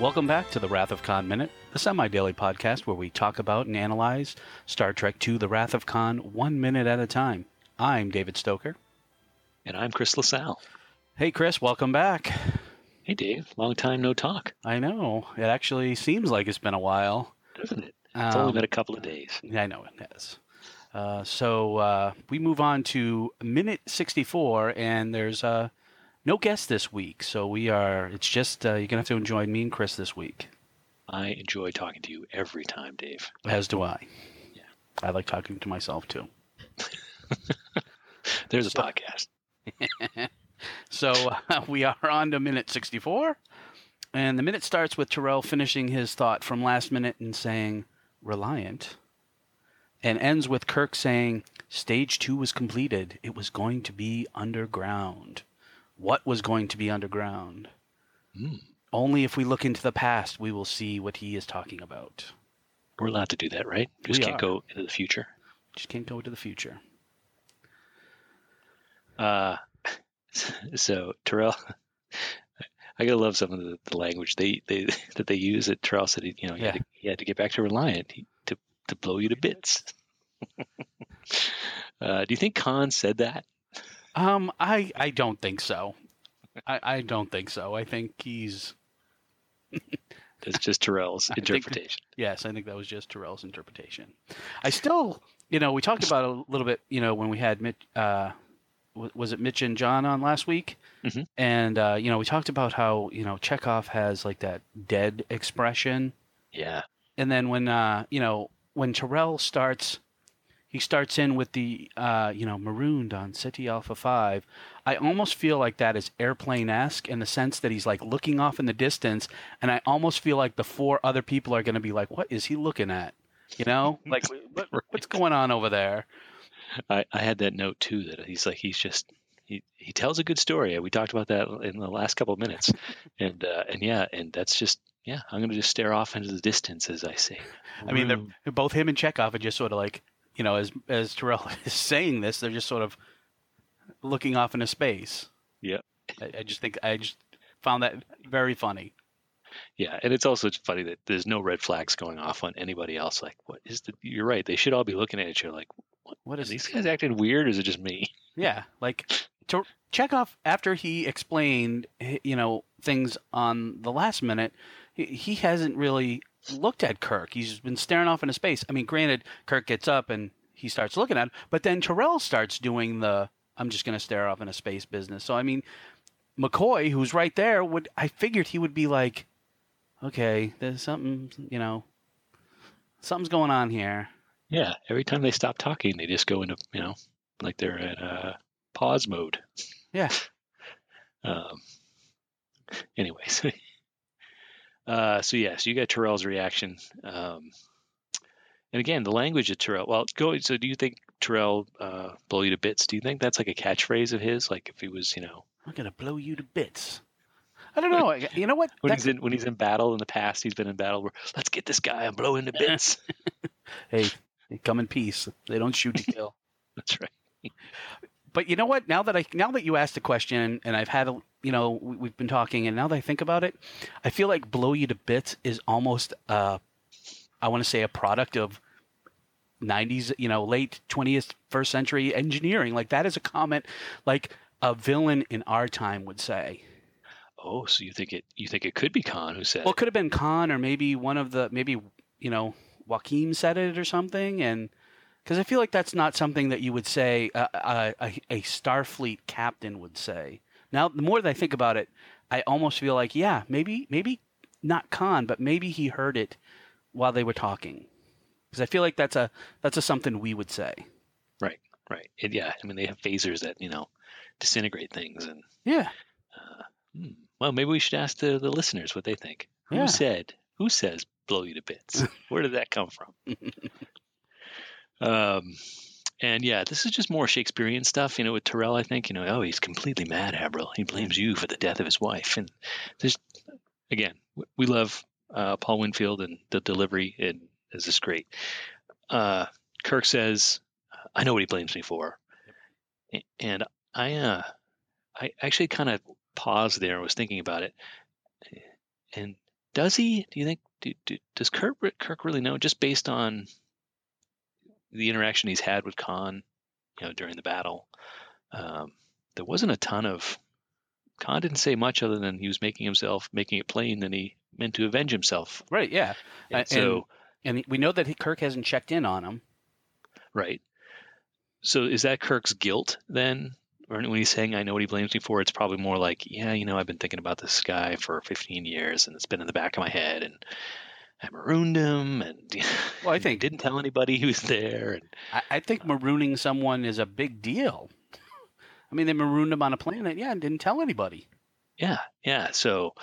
Welcome back to the Wrath of Khan Minute, the semi daily podcast where we talk about and analyze Star Trek II The Wrath of Khan one minute at a time. I'm David Stoker. And I'm Chris LaSalle. Hey, Chris, welcome back. Hey, Dave. Long time no talk, I know. It actually seems like it's been a while. doesn't it? It's only Um, been a couple of days. Yeah, I know it has. Uh, so uh, we move on to minute 64, and there's uh, no guest this week. So we are, it's just, uh, you're going to have to enjoy me and Chris this week, I enjoy talking to you every time, Dave. as do I. Yeah. I like talking to myself too. There's a podcast. So uh, we are on to minute 64. And the minute starts with Terrell finishing his thought from last minute and saying, Reliant. And ends with Kirk saying, Stage two was completed. It was going to be underground. What was going to be underground? Hmm. Only if we look into the past, we will see what he is talking about. We're allowed to do that, right? Just We can't are. go into the future. Just can't go into the future. Uh, so Terrell, I gotta love some of the, the language they, they that they use. at Terrell said, he, you know, he, had Yeah. to, he had to get back to Reliant he, to to blow you to bits. uh, do you think Khan said that? Um, I, I don't think so. I, I don't think so. I think he's It's just Terrell's think- interpretation. Yes, I think that was just Terrell's interpretation. I still, you know, we talked about a little bit, you know, when we had Mitch, uh, was it Mitch and John on last week? Mhm. And, uh, you know, we talked about how, you know, Chekhov has like that dead expression. Yeah. And then when, uh, you know, when Terrell starts, he starts in with the, uh, you know, marooned on Ceti Alpha 5. I almost feel like that is airplane esque in the sense that he's like looking off in the distance. And I almost feel like the four other people are going to be like, what is he looking at? You know, like what, what's going on over there? I, I had that note too that he's like he's just he, he tells a good story. We talked about that in the last couple of minutes, and uh, and yeah, and that's just yeah. I'm gonna just stare off into the distance as I say. I mean, they're, both him and Chekhov are just sort of like, you know, as as Terrell is saying this, they're just sort of looking off into space. yeah, I, I just think I just found that very funny. yeah, and it's also funny that there's no red flags going off on anybody else. Like, what is the? You're right. They should all be looking at each other like, what, What are these guys acting weird? Or is it just me? Yeah, like to Chekhov after he explained, you know, things on the last minute, he, he hasn't really looked at Kirk. He's been staring off into space. I mean, granted, Kirk gets up and he starts looking at him, but then Terrell starts doing the "I'm just going to stare off into space" business. So I mean, McCoy, who's right there, would I figured he would be like, okay, there's something, you know, something's going on here. Yeah. Every time they stop talking, they just go into you know like they're in uh, pause mode. Yeah. Um, anyways, uh, so yeah, so you got Terrell's reaction. Um, and again, the language of Terrell. Well, go. So, do you think Terrell uh, blow you to bits? Do you think that's like a catchphrase of his? Like if he was, you know, I'm gonna blow you to bits. I don't know. You know what? when That's- he's in when he's in battle in the past, he's been in battle where let's get this guy and blow him to bits. hey, they come in peace. They don't shoot to kill. that's right. But you know what? Now that I now that you asked the question, and I've had a you know we, we've been talking, and now that I think about it, I feel like blow you to bits is almost uh, I want to say a product of. 90s, you know, late 20th, first century engineering. Like that is a comment like a villain in our time would say. Oh, so you think it? You think it could be Khan who said? Well, it it? could have been Khan or maybe one of the maybe you know Joachim said it or something, and because I feel like that's not something that you would say uh, a, a, a Starfleet captain would say. Now, the more that I think about it, I almost feel like yeah, maybe maybe not Khan, but maybe he heard it while they were talking, because I feel like that's a that's a something we would say. Right, right. And yeah, I mean they have phasers that you know disintegrate things, and Yeah, hmm, well, maybe we should ask the, the listeners what they think. Who Yeah. said? Who says blow you to bits. Where did that come from? um, and yeah, this is just more Shakespearean stuff, you know, with Terrell, I think, you know, oh, he's completely mad, Admiral. He blames you for the death of his wife. And there's, again, we love uh, Paul Winfield and the delivery, and is just great. Uh, Kirk says, I know what he blames me for. And I, uh, I actually kind of paused there and was thinking about it. And does he? Do you think? Do, do, does Kirk Kirk really know? Just based on the interaction he's had with Khan, you know, during the battle, um, there wasn't a ton of. Khan didn't say much other than he was making himself making it plain that he meant to avenge himself. Right. Yeah. And and, so and we know that he- Kirk hasn't checked in on him. right. So is that Kirk's guilt then? Or when he's saying I know what he blames me for, it's probably more like, yeah, you know, I've been thinking about this guy for 15 years, and it's been in the back of my head, and I marooned him, and Well, I think didn't tell anybody he was there, and I, I think marooning someone is a big deal. I mean, they marooned him on a planet, yeah, and didn't tell anybody. Yeah, yeah. So,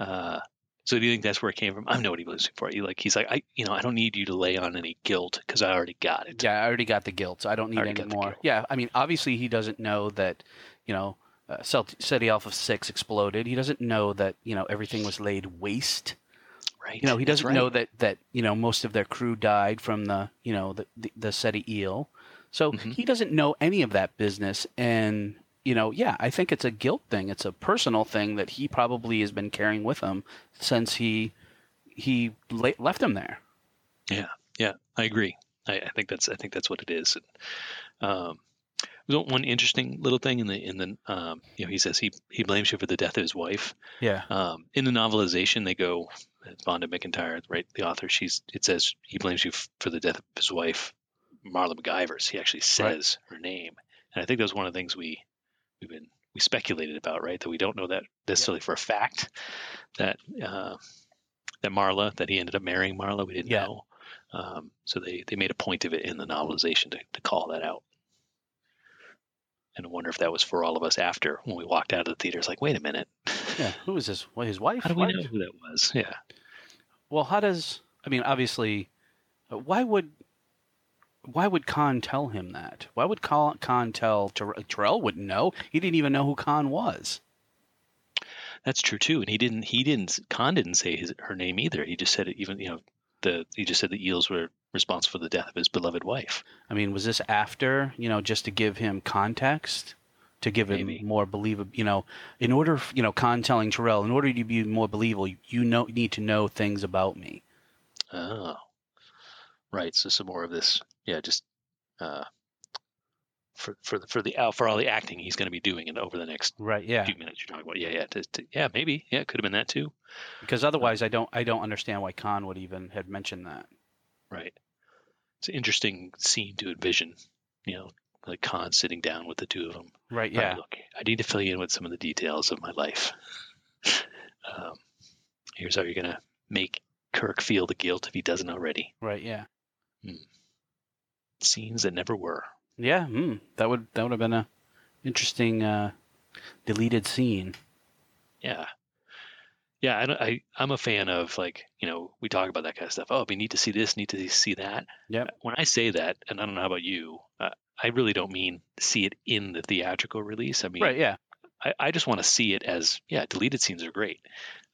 uh, so do you think that's where it came from? I what he was for. You like, he's like, I, you know, I don't need you to lay on any guilt because I already got it. Yeah, I already got the guilt, so I don't need Already any more. Yeah, I mean, obviously he doesn't know that, you know, uh, Ceti Alpha Six exploded. He doesn't know that you know everything was laid waste. Right. You know, he That's doesn't right. know that that you know most of their crew died from the you know the the, the Ceti eel. So Mhm. he doesn't know any of that business, and you know, yeah, I think it's a guilt thing. It's a personal thing that he probably has been carrying with him since he he la- left him there. Yeah, yeah, I agree. I, I think that's I think that's what it is. And, um, one interesting little thing in the in the um, you know he says he he blames you for the death of his wife. Yeah. Um, in the novelization, they go Vonda McIntyre, right? The author, she's it says he blames you for the death of his wife, Marla McIvers. He actually says her name, and I think that was one of the things we we've been we speculated about, right? That we don't know that necessarily for a fact that uh, that Marla that he ended up marrying Marla. We didn't Yeah. know. Um, so they they made a point of it in the novelization to, to call that out. And wonder if that was for all of us after when we walked out of the theater. It's like, wait a minute. Yeah. Who is this? What, his wife? How do we What? know who that was? Yeah. Well, how does I mean? Obviously, uh, why would why would Khan tell him that? Why would Khan, Khan tell Ter- Terrell? Wouldn't know. He didn't even know who Khan was. That's true too. And he didn't. He didn't. Khan didn't say his her name either. He just said it. Even you know, the he just said the eels were responsible for the death of his beloved wife. I mean, was this after you know just to give him context? To give him Maybe. more believable, you know, in order, you know, Khan telling Terrell, in order to be more believable, you know, need to know things about me. Oh, right. So some more of this. Yeah, just uh, for for the for the out for all the acting he's going to be doing it over the next Right? Yeah. few minutes. You're talking about. Yeah, yeah, to, to, yeah. Maybe. Yeah, it could have been that too. Because otherwise, I don't, I don't understand why Khan would even have mentioned that. Right. It's an interesting scene to envision. You know, like Khan sitting down with the two of them. Right? All right, Yeah. look, I need to fill you in with some of the details of my life. Um, here's how you're going to make Kirk feel the guilt if he doesn't already. Right? Yeah. Scenes that never were. Yeah, mm, that would that would have been a interesting uh, deleted scene. Yeah. Yeah, I I I'm a fan of like, you know, we talk about that kind of stuff. Oh, we need to see this, need to see that. Yeah. When I say that, and I don't know how about you, uh, I really don't mean see it in the theatrical release. I mean, Right? Yeah. I, I just want to see it as, yeah, deleted scenes are great.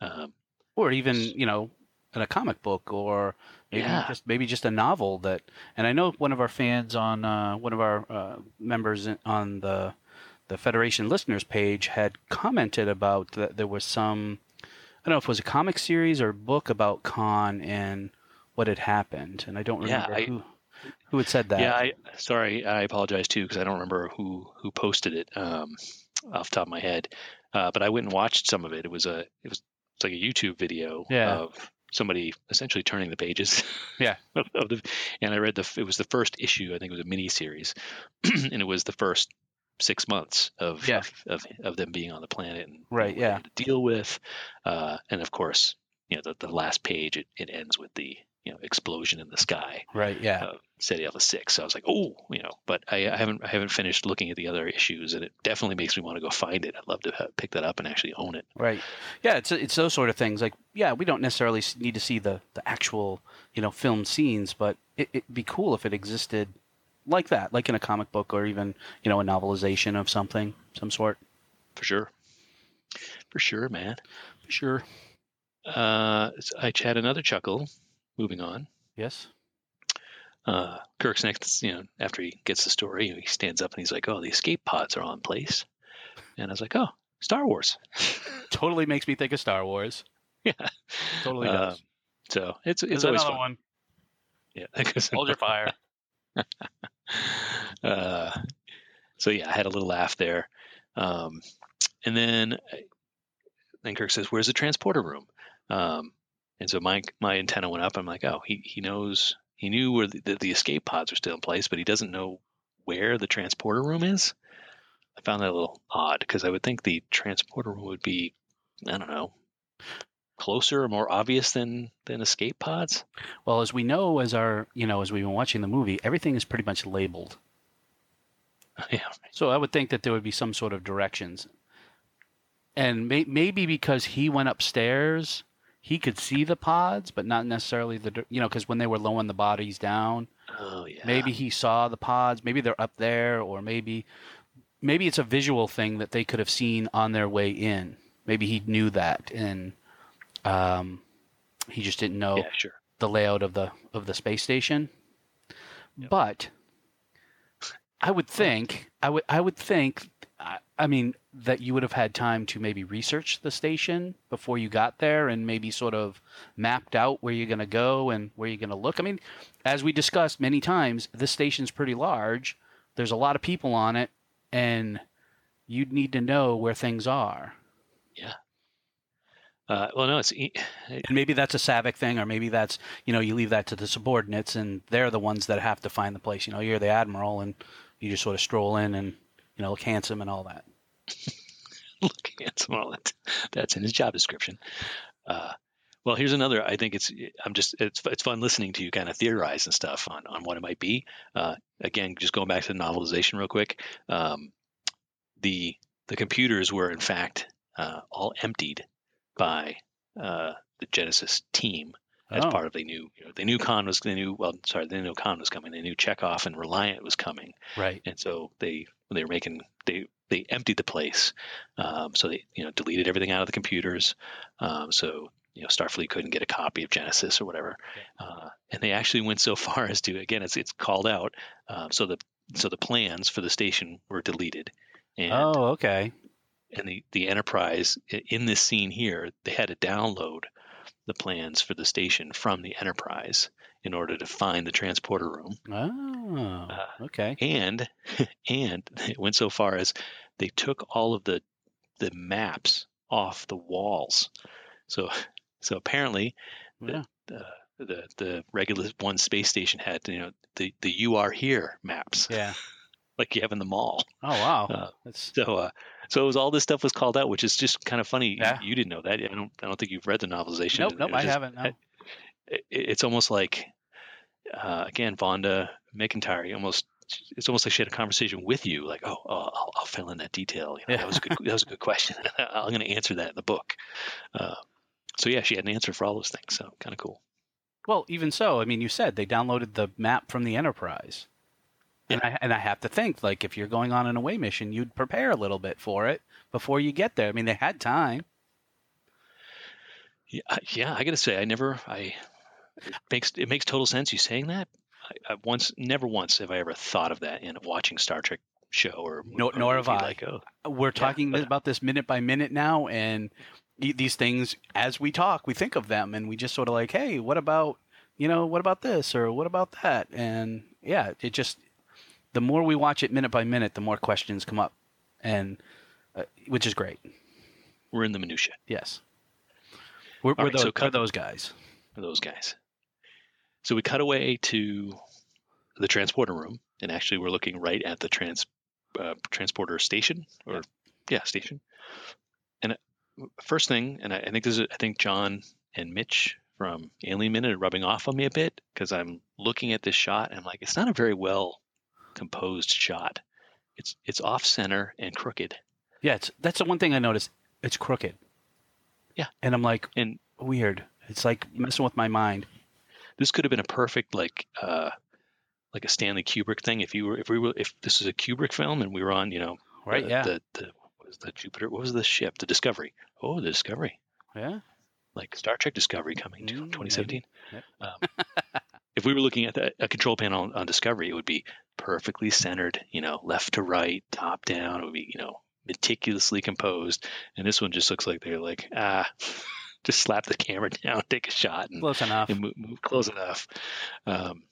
Um, Or even you know, in a comic book, or maybe Yeah. just maybe just a novel that. And I know one of our fans on uh, one of our uh, members in, on the the Federation listeners page had commented about that there was some. I don't know if it was a comic series or book about Khan and what had happened, and I don't Yeah, remember I- who who had said that. Yeah, I sorry, I apologize too because I don't remember who who posted it um, off the top of my head. Uh, but I went and watched some of it. It was a it was it's like a YouTube video Yeah. of somebody essentially turning the pages. Yeah. of the, and I read the it was the first issue. I think it was a mini series, and it was the first six months of Yeah. of, of of them being on the planet and Right, yeah. to deal with, uh, and of course, you know, the, the last page it, it ends with the you know explosion in the sky. Right. Yeah. Uh, Ceti Alpha Six. So I was like, oh, you know, but I, I haven't I haven't finished looking at the other issues, and it definitely makes me want to go find it. I'd love to have, pick that up and actually own it. Right. Yeah. It's it's those sort of things. Like, yeah, we don't necessarily need to see the the actual you know film scenes, but it, it'd be cool if it existed like that, like in a comic book or even you know a novelization of something, some sort. For sure. For sure, man. For sure. Uh, I had another chuckle. Moving on. Yes. Uh, Kirk's next, you know, after he gets the story, he stands up and he's like, "Oh, the escape pods are on place," and I was like, "Oh, Star Wars." Totally makes me think of Star Wars. yeah. Totally Uh, does. So it's it's There's always another fun. one. Yeah. Hold your fire. uh, so yeah, I had a little laugh there. Um, and then then Kirk says, "Where's the transporter room?" Um, and so my my antenna went up. I'm like, "Oh, he he knows. He knew where the, the, the escape pods are still in place, but he doesn't know where the transporter room is." I found that a little odd because I would think the transporter room would be, I don't know, closer or more obvious than than escape pods. Well, as we know, as our you know, as we've been watching the movie, everything is pretty much labeled. yeah, So I would think that there would be some sort of directions. And may, maybe because he went upstairs, he could see the pods, but not necessarily the you know because when they were lowering the bodies down, oh yeah, maybe he saw the pods. Maybe they're up there, or maybe maybe it's a visual thing that they could have seen on their way in. Maybe he knew that, and um, he just didn't know yeah, sure. the layout of the of the space station. Yep. But I would think I would I would think I, I mean that you would have had time to maybe research the station before you got there and maybe sort of mapped out where you're going to go and where you're going to look. I mean, as we discussed many times, this station's pretty large. There's a lot of people on it and you'd need to know where things are. Uh, well, no, it's e- And maybe that's a Saavik thing, or maybe that's you know you leave that to the subordinates, and they're the ones that have to find the place. You know, you're the admiral, and you just sort of stroll in and you know look handsome and all that. look handsome. All that that's in his job description. Uh, well, here's another. I think it's I'm just it's it's fun listening to you kind of theorize and stuff on on what it might be. Uh, again, just going back to the novelization real quick. Um, the the computers were in fact uh, all emptied by uh, the Genesis team as Oh. part of they knew you know they knew Khan was they knew well sorry they knew Khan was coming they knew Chekhov and Reliant was coming Right. and so they when they were making they they emptied the place um, so they you know deleted everything out of the computers um, so you know starfleet couldn't get a copy of genesis or whatever uh, and they actually went so far as to again it's it's called out um, so the so the plans for the station were deleted and oh, okay. And the the enterprise in this scene here they had to download the plans for the station from the enterprise in order to find the transporter room Oh, Uh, okay. and and it went so far as they took all of the the maps off the walls so so apparently Yeah. the the the Regula one space station had you know the the you are here maps Yeah. like you have in the mall Oh, wow. Uh, so uh so it was all this stuff was called out which is just kind of funny You- Yeah. you, didn't know that i don't i don't think you've read the novelization nope, nope. I just- haven't. No. it, it's almost like uh, again Vonda McIntyre almost it's almost like she had a conversation with you like oh, oh I'll, I'll fill in that detail you know, Yeah. that was a good that was a good question I'm going to answer that in the book uh, so yeah she had an answer for all those things so kind of cool Well, even so, I mean, you said they downloaded the map from the Enterprise. And I and I have to think like if you're going on an away mission, you'd prepare a little bit for it before you get there. I mean, they had time. yeah I, yeah I got to say I never I it makes it makes total sense you saying that I, I once never once have I ever thought of that in watching Star Trek show or No- or nor have I. like oh We're talking but- about this minute by minute now, and these things as we talk, we think of them, and we just sort of like, hey, what about you know, what about this or what about that? And yeah, it just the more we watch it minute by minute, the more questions come up, and uh, which is great. we're in the minutia Yes, we're, we're, right, those, so we're cut- those guys. those guys. So we cut away to the transporter room, and actually we're looking right at the trans uh, transporter station, or yeah, station. And uh, first thing, and I, I think this is I think John and Mitch from Alien Minute rubbing off on me a bit because I'm looking at this shot and I'm like, it's not a very well composed shot. It's it's off center and crooked. Yeah, it's that's the one thing I noticed. It's crooked. Yeah. And I'm like, And weird. It's like messing with my mind. this could have been a perfect like uh like a Stanley Kubrick thing if you were if we were if this was a Kubrick film and we were on you know Right? the, yeah. the the what was the Jupiter what was the ship the Discovery oh the Discovery yeah. like Star Trek Discovery coming to Mm, 2017 maybe. um, if we were looking at the, a control panel on, on Discovery it would be perfectly centered you know left to right top down it would be you know meticulously composed and this one just looks like they're like ah just slap the camera down take a shot and Close enough. and move, move close enough. Um,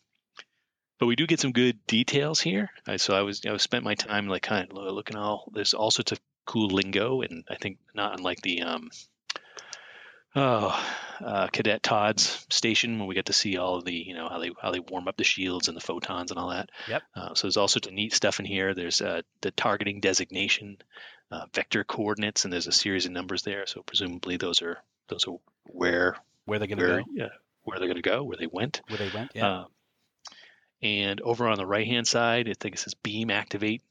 but we do get some good details here. I, so I was I was spent my time like kind of looking all there's all sorts of cool lingo, and I think not unlike the um, oh uh, Cadet Todd's station when we get to see all of the you know how they how they warm up the shields and the photons and all that. Yep. Uh, so there's all sorts of neat stuff in here. There's uh, the targeting designation, uh, vector coordinates, and there's a series of numbers there. So presumably those are those are where Where they're gonna where go? yeah, where they're going to go, where they went. Where they went? Yeah. Um, and over on the right hand side, I think it says beam activate,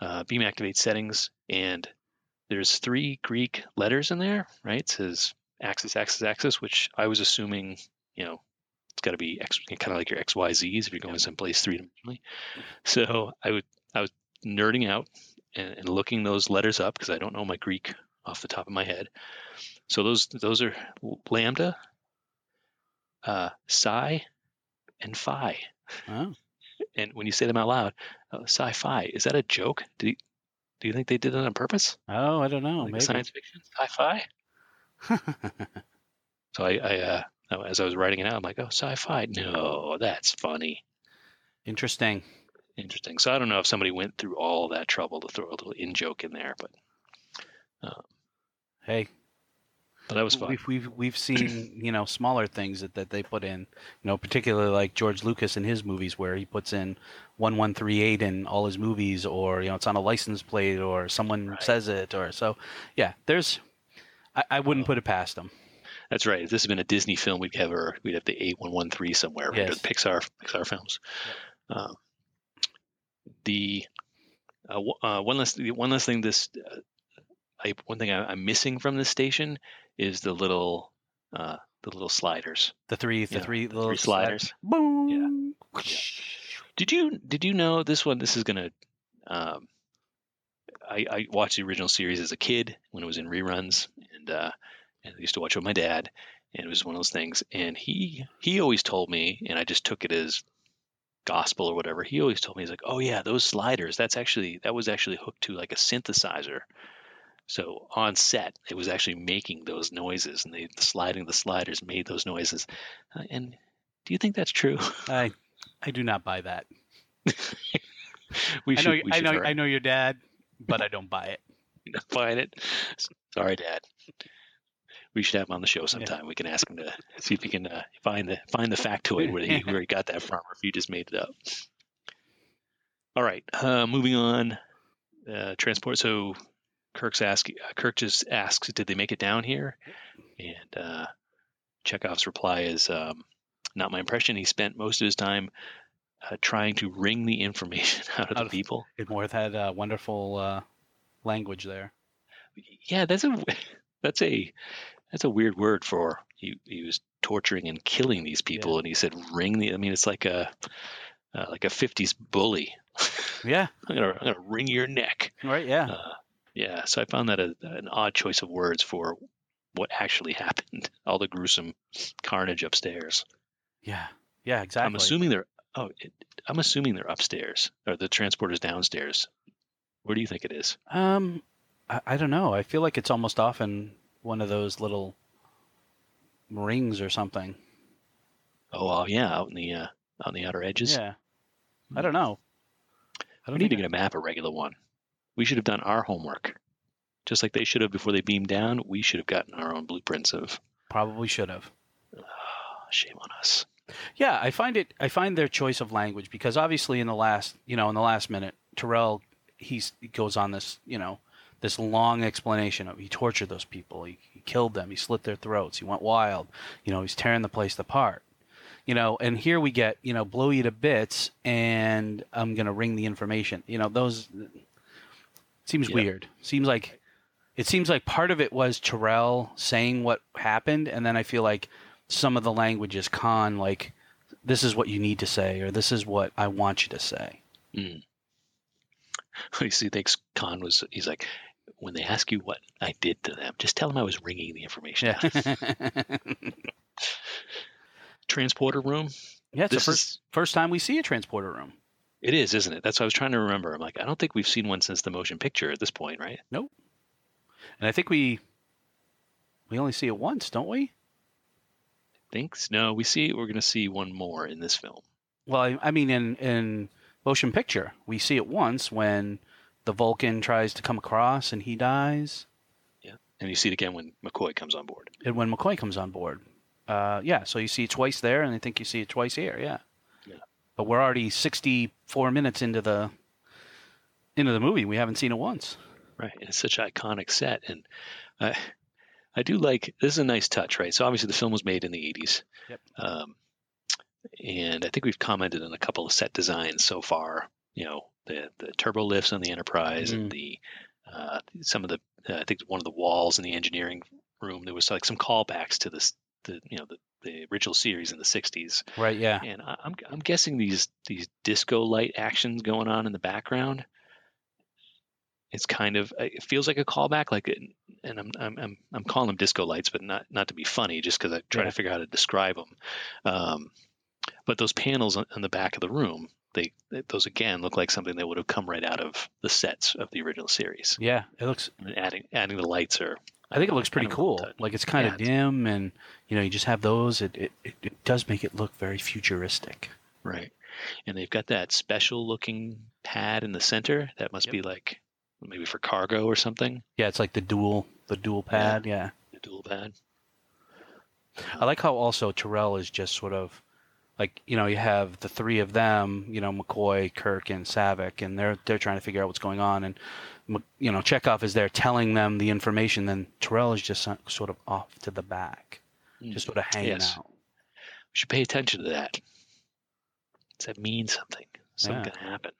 uh, beam activate settings, and there's three Greek letters in there, right? It says axis, axis, axis, which I was assuming, you know, it's got to be X, kind of like your X, Y, Z's if you're going someplace three dimensionally. So I would, I was nerding out and, and looking those letters up because I don't know my Greek off the top of my head. So those, those are lambda, uh, psi, and phi. oh. And when you say them out loud, uh, sci-fi is that a joke? Do you, do you think they did it on purpose? oh, I don't know. like maybe. science fiction, sci-fi? So I, I uh, as I was writing it out, I'm like, oh, sci-fi. No, that's funny, Interesting. interesting. So I don't know if somebody went through all that trouble to throw a little in joke in there, but Hey, but that was fun. we've we've we've seen you know smaller things that, that they put in. You know, particularly like George Lucas in his movies, where he puts in one one three eight in all his movies, or you know, it's on a license plate, or someone Right. says it, or so. Yeah, there's. I, I wouldn't put it past them. That's right. If this had been a Disney film, we'd have our, we'd have the eight one one three somewhere, Yes. the Pixar Pixar films. Um, the uh, w- uh, one last one last thing. This uh, I, one thing I, I'm missing from this station is the little uh, the little sliders. The three, the Yeah, three little three sliders. Boom. Yeah. Did you did you know this one? This is gonna. Um, I, I watched the original series as a kid when it was in reruns, and uh, and I used to watch it with my dad, and it was one of those things. And he he always told me, and I just took it as gospel or whatever. He always told me he's like, oh yeah, those sliders. That's actually that was actually hooked to like a synthesizer. So on set, it was actually making those noises, and they sliding the sliders made those noises. Uh, and do you think that's true? I I do not buy that. we I should. know we I know. I know your dad, but I don't buy it. find it. Sorry, Dad. We should have him on the show sometime. We can ask him to see if he can uh, find the find the factoid where he where he got that from, or if he just made it up. All right, uh, moving on. Uh, transport. So Kirk's asking. Kirk just asks, "Did they make it down here?" And uh, Chekhov's reply is, um, "Not my impression. He spent most of his time." Uh, trying to wring the information out of Out the people. Idmore had uh, wonderful uh, language there. yeah that's a that's a that's a weird word for he, he was torturing and killing these people and he said ring the i mean it's like a uh, like a 50s bully Yeah. i'm gonna i'm gonna wring your neck Right. Yeah. uh, yeah so i found that a, an odd choice of words for what actually happened all the gruesome carnage upstairs yeah. Yeah. Exactly. i'm assuming they're oh it, i'm assuming they're upstairs or the transporter's downstairs where do you think it is Um, I, I don't know. I feel like it's almost often one of those little rings or something. oh well, yeah out in the uh, out in the outer edges Yeah. I don't know. I We don't need to get a map, a Regula one. We should have done our homework. Just like they should have before they beamed down, we should have gotten our own blueprints of probably should have. shame on us. Yeah, I find it. I find their choice of language because obviously in the last, you know, in the last minute, Terrell he's he goes on this, you know, this long explanation of he tortured those people, he, he killed them, he slit their throats, he went wild, you know, he's tearing the place apart. You know, and here we get, you know, blow you to bits and I'm gonna ring the information. You know, those seems Yeah. weird. Seems like it seems like part of it was Terrell saying what happened, and then I feel like some of the language is Khan like this is what you need to say or this is what I want you to say. Mm. See, thinks Khan was. He's like, when they ask you what I did to them, just tell them I was ringing the information. Yeah. Transporter room. yeah, it's the This first is. first time we see a transporter room. It is, isn't it? That's what I was trying to remember. I'm like, I don't think we've seen one since the motion picture at this point, right? Nope. And I think we we only see it once, don't we? Thinks no. We see. We're going to see one more in this film. Well, I, I mean in in motion picture, we see it once when the Vulcan tries to come across and he dies, Yeah, And you see it again when McCoy comes on board. and when McCoy comes on board. Uh, yeah, so you see it twice there, and I think you see it twice here. Yeah. Yeah. But we're already sixty-four minutes into the into the movie. We haven't seen it once. Right, and it's such an iconic set, and I, I do like this is a nice touch, right? So obviously the film was made in the '80s, Yep. um, and I think we've commented on a couple of set designs so far. You know, the the turbo lifts on the Enterprise, and the uh, some of the uh, I think one of the walls in the engineering room there was like some callbacks to this, the you know the the original series in the '60s, Right. Yeah. and I, I'm I'm guessing these these disco light actions going on in the background. It's kind of it feels like a callback, like it, and I'm I'm I'm I'm calling them disco lights, but not not to be funny, just because I'm trying Yeah. to figure out how to describe them. Um, but those panels on, on the back of the room, they those again look like something that would have come right out of the sets of the original series. Yeah. It looks. And adding adding the lights are I think it looks pretty cool. Like it's kind Yeah, of dim, and you know, you just have those. It, it it does make it look very futuristic. Right. And they've got that special looking pad in the center. That must Yep. be like maybe for cargo or something. Yeah, it's like the dual the dual pad. Yeah. The dual pad. I like how also Terrell is just sort of like you know you have the three of them, you know McCoy, Kirk, and Saavik, and they're they're trying to figure out what's going on, and you know Chekhov is there telling them the information. Then Terrell is just sort of off to the back, mm. just sort of hanging Yes. out. We should pay attention to that. Does that mean something? Something Yeah. happen.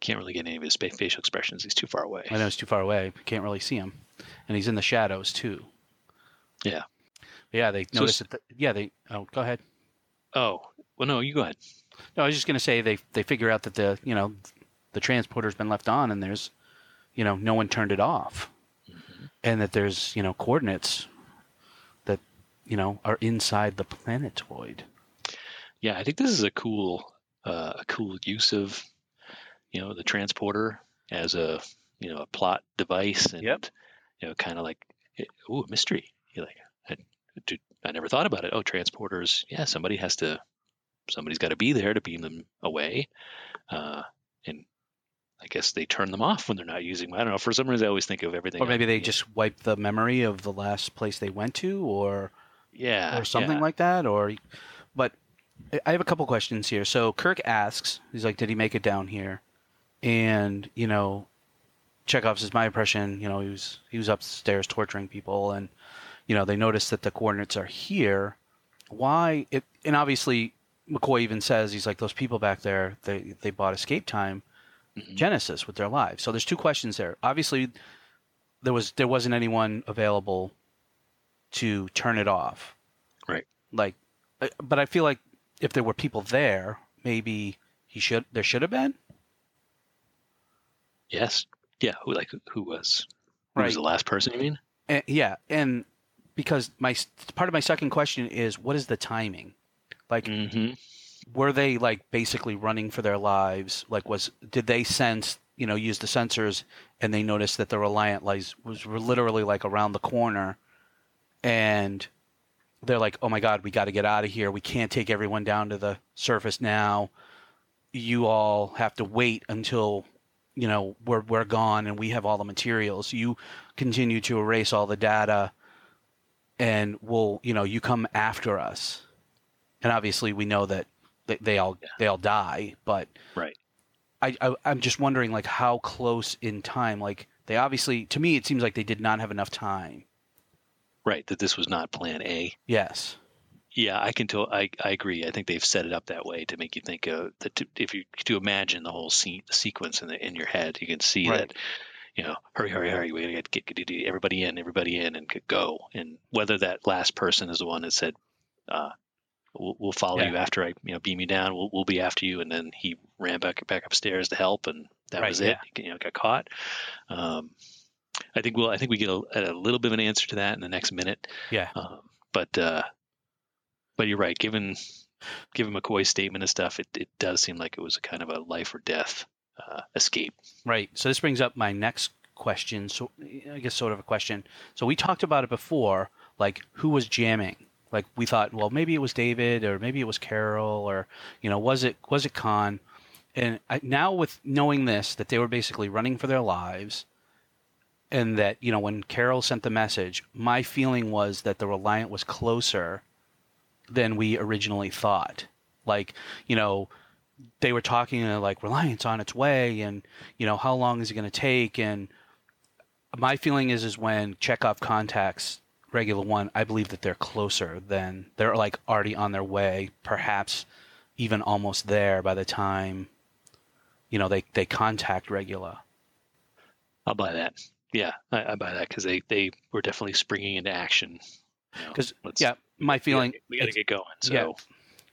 Can't really get any of his facial expressions. He's too far away. I know he's too far away; can't really see him, and he's in the shadows too. Yeah. Yeah, they So notice that. The, yeah, they. Oh, go ahead. Oh, well, no, you go ahead. No, I was just going to say they they figure out that the you know the transporter's been left on and there's you know no one turned it off, and that there's you know coordinates that you know are inside the planetoid. Yeah, I think this is a cool, uh, a cool use of, you know, the transporter as a, you know, a plot device, and Yep. you know, kind of like, eh, ooh, a mystery. You're like, I, I never thought about it. Oh, transporters. Yeah, somebody has to, somebody's got to be there to beam them away, uh, and I guess they turn them off when they're not using. them. I don't know. For some reason, I always think of everything. Or maybe they just wipe the memory of the last place they went to, or yeah, or something yeah. like that. Or, but I- I have a couple questions here. So Kirk asks, he's like, "Did he make it down here?" And you know, Chekhov's is my impression. You know, he was he was upstairs torturing people, and you know they notice that the coordinates are here. Why? It and obviously McCoy even says he's like those people back there. They they bought escape time Mhm. Genesis with their lives. So there's two questions there. Obviously, there was there wasn't anyone available to turn it off. Right. Like, uh, but I feel like if there were people there, maybe he should there should have been. Yes. Yeah. Who like who was? Who was the last person? You mean? And, yeah, and because my part of my second question is what is the timing? Like, Mm-hmm. were they like basically running for their lives? Like, was did they sense you know use the sensors and they noticed that the Reliant lies was literally like around the corner, and they're like, oh my god, we got to get out of here. We can't take everyone down to the surface now. You all have to wait until you know we're we're gone and we have all the materials. You continue to erase all the data, and we'll you know you come after us. And obviously, we know that they, they all Yeah. they all die, but Right. I, I I'm just wondering like how close in time. Like they obviously, to me, it seems like they did not have enough time. Right, that this was not Plan A. Yes. Yeah, I can tell. I, I agree. I think they've set it up that way to make you think of that. To, if you to imagine the whole scene, the sequence in the in your head, you can see Right. that. You know, hurry, hurry, hurry! We gotta get, get, get everybody in, everybody in, and go. And whether that last person is the one that said, uh, "We'll, we'll follow Yeah. you after I, you know, beam you down. We'll, we'll be after you," and then he ran back back upstairs to help, and that Right, was it. You know, got caught. Um, I think we'll. I think we get a, a little bit of an answer to that in the next minute. Yeah. Um, but uh, but you're right. Given given McCoy's statement and stuff, it, it does seem like it was a kind of a life or death uh, escape. Right. So this brings up my next question. So I guess sort of a question. So we talked about it before, like who was jamming? Like we thought, well, maybe it was David, or maybe it was Carol, or you know, was it was it Khan? And I, now with knowing this, that they were basically running for their lives, and that you know when Carol sent the message, my feeling was that the Reliant was closer than we originally thought. Like you know, they were talking uh, like Reliant's on its way, and you know how long is it going to take? And my feeling is is when Chekhov contacts Regula One, I believe that they're closer than they're like already on their way, perhaps even almost there by the time you know they they contact Regula. I'll buy that. Yeah, I, I buy that because they they were definitely springing into action. You know, Yeah, my feeling. we got to get going. So yeah.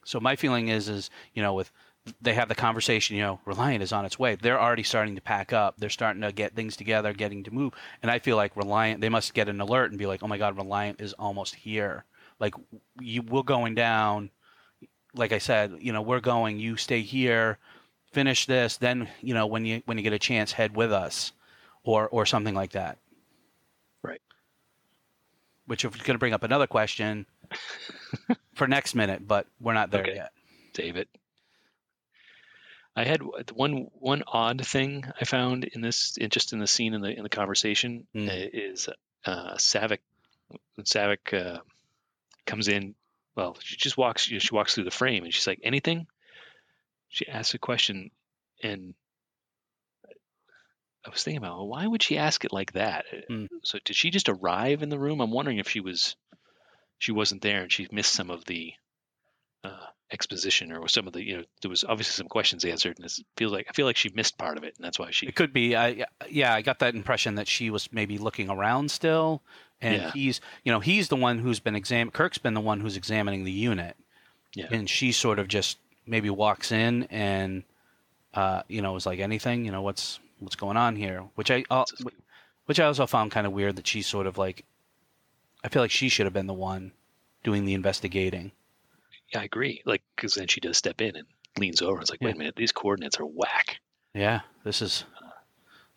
So my feeling is is you know with they have the conversation, you know, Reliant is on its way. They're already starting to pack up. They're starting to get things together, getting to move. And I feel like Reliant, they must get an alert and be like, oh my God, Reliant is almost here. Like you, we're going down. Like I said, you know, we're going. You stay here, finish this. Then you know when you when you get a chance, head with us, or or something like that. Right. Which is going to bring up another question for next minute, but we're not there Okay. yet. David. I had one one odd thing I found in this, in, just in the scene in the in the conversation, Mm. is uh, Saavik. When Saavik uh, comes in, well, she just walks. You know, she walks through the frame, and she's like, "Anything?" She asks a question, and I was thinking about, well, why would she ask it like that? Mm. So did she just arrive in the room? I'm wondering if she was she wasn't there and she missed some of the uh, exposition or was some of the you know there was obviously some questions answered and it feels like I feel like she missed part of it and that's why she It could be. I yeah, I got that impression that she was maybe looking around still, and Yeah. he's you know he's the one who's been exam. Kirk's been the one who's examining the unit, Yeah. and she sort of just maybe walks in and uh, you know is like anything you know what's what's going on here, which I uh, which I also found kind of weird that she's sort of like I feel like she should have been the one doing the investigating. Yeah I agree like because then she does step in and leans over and it's like wait a minute these coordinates are whack. Yeah, this is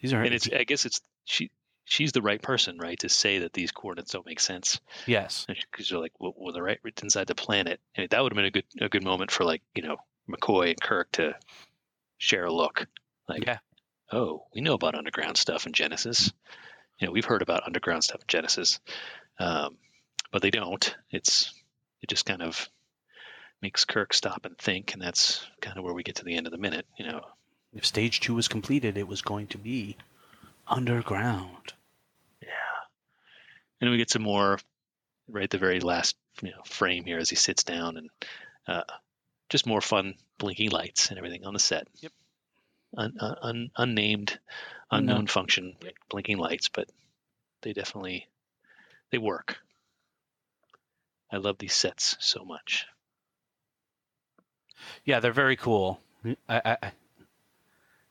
these are and it's I guess it's she she's the right person right to say that these coordinates don't make sense. Yes. Because you're like well, well they're right inside the planet. And that would have been a good a good moment for like you know McCoy and Kirk to share a look. Like yeah. Oh, we know about underground stuff in Genesis. You know, we've heard about underground stuff in Genesis, um, but they don't. It's it just kind of makes Kirk stop and think, and that's kind of where we get to the end of the minute. You know, if stage two was completed, it was going to be underground. Yeah, and we get some more right at the very last you know frame here as he sits down and uh, just more fun blinking lights and everything on the set. Yep. Un, un, un, unnamed, Unknown. unknown function blinking lights, but they definitely they work. I love these sets so much. Yeah, they're very cool. I, I,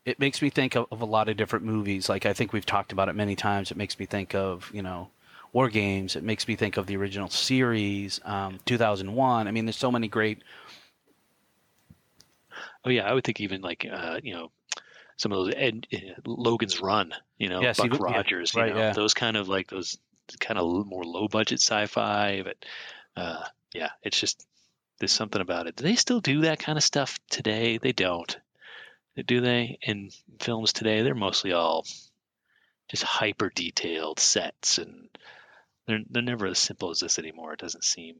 it makes me think of, of a lot of different movies. Like I think we've talked about it many times. It makes me think of you know War Games. It makes me think of the original series, um, 2001. I mean, there's so many great. Oh yeah, I would think even like uh, you know some of those Ed, uh, Logan's Run, you know, Yes, Buck even- yeah, Rogers, you right, know, yeah. those kind of like those kind of more low budget sci-fi, but uh, yeah, it's just there's something about it. Do they still do that kind of stuff today? They don't. Do they in films today? They're mostly all just hyper detailed sets, and they're they're never as simple as this anymore. It doesn't seem.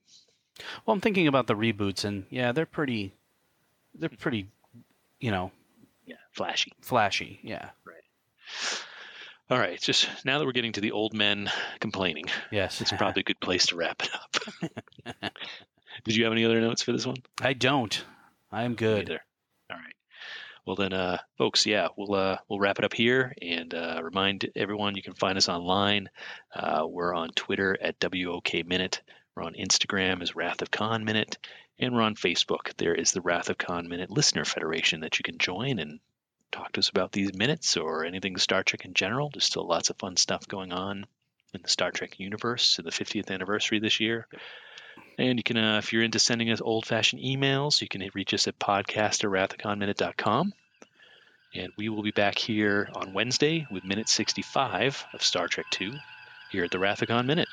Well, I'm thinking about the reboots, and yeah, they're pretty. They're mm-hmm. pretty. You know, Yeah. flashy. Flashy, yeah. Right. All right, just now that we're getting to the old men complaining, Yes. it's probably a good place to wrap it up. Did you have any other notes for this one? I don't. I'm good. Neither. All right. Well then, uh, folks, yeah, we'll uh, we'll wrap it up here and uh, remind everyone you can find us online. Uh, we're on Twitter at WOK Minute. We're on Instagram as Wrath of Khan Minute, and we're on Facebook. There is the Wrath of Khan Minute Listener Federation that you can join and talk to us about these minutes or anything Star Trek in general. There's still lots of fun stuff going on in the Star Trek universe to the 50th anniversary this year. And you can, uh, if you're into sending us old-fashioned emails, you can reach us at podcast at. And we will be back here on Wednesday with minute 65 of Star Trek 2 here at the Wrath of Khan Minute.